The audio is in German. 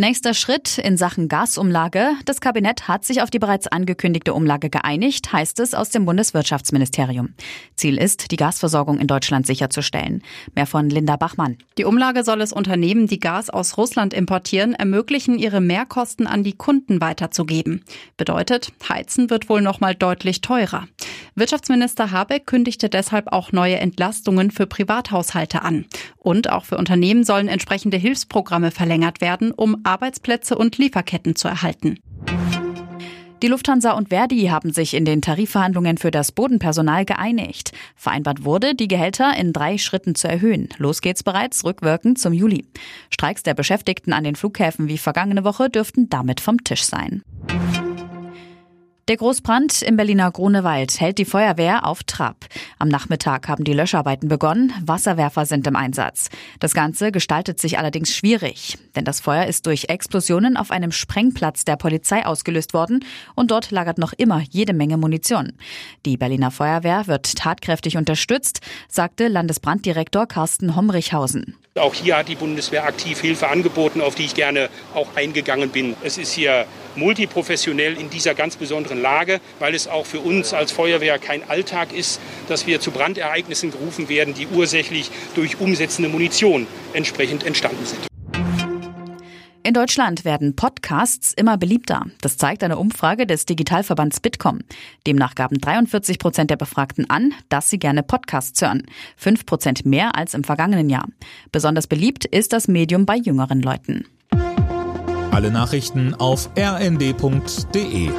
Nächster Schritt in Sachen Gasumlage. Das Kabinett hat sich auf die bereits angekündigte Umlage geeinigt, heißt es aus dem Bundeswirtschaftsministerium. Ziel ist, die Gasversorgung in Deutschland sicherzustellen. Mehr von Linda Bachmann. Die Umlage soll es Unternehmen, die Gas aus Russland importieren, ermöglichen, ihre Mehrkosten an die Kunden weiterzugeben. Bedeutet, Heizen wird wohl noch mal deutlich teurer. Wirtschaftsminister Habeck kündigte deshalb auch neue Entlastungen für Privathaushalte an. Und auch für Unternehmen sollen entsprechende Hilfsprogramme verlängert werden, um Arbeitsplätze und Lieferketten zu erhalten. Die Lufthansa und Verdi haben sich in den Tarifverhandlungen für das Bodenpersonal geeinigt. Vereinbart wurde, die Gehälter in drei Schritten zu erhöhen. Los geht's bereits rückwirkend zum Juli. Streiks der Beschäftigten an den Flughäfen wie vergangene Woche dürften damit vom Tisch sein. Der Großbrand im Berliner Grunewald hält die Feuerwehr auf Trab. Am Nachmittag haben die Löscharbeiten begonnen, Wasserwerfer sind im Einsatz. Das Ganze gestaltet sich allerdings schwierig, denn das Feuer ist durch Explosionen auf einem Sprengplatz der Polizei ausgelöst worden und dort lagert noch immer jede Menge Munition. Die Berliner Feuerwehr wird tatkräftig unterstützt, sagte Landesbranddirektor Carsten Homrichhausen. Auch hier hat die Bundeswehr aktiv Hilfe angeboten, auf die ich gerne auch eingegangen bin. Es ist hier multiprofessionell in dieser ganz besonderen Lage, weil es auch für uns als Feuerwehr kein Alltag ist, dass wir zu Brandereignissen gerufen werden, die ursächlich durch umsetzende Munition entsprechend entstanden sind. In Deutschland werden Podcasts immer beliebter. Das zeigt eine Umfrage des Digitalverbands Bitkom. Demnach gaben 43 Prozent der Befragten an, dass sie gerne Podcasts hören. Fünf Prozent mehr als im vergangenen Jahr. Besonders beliebt ist das Medium bei jüngeren Leuten. Alle Nachrichten auf rnd.de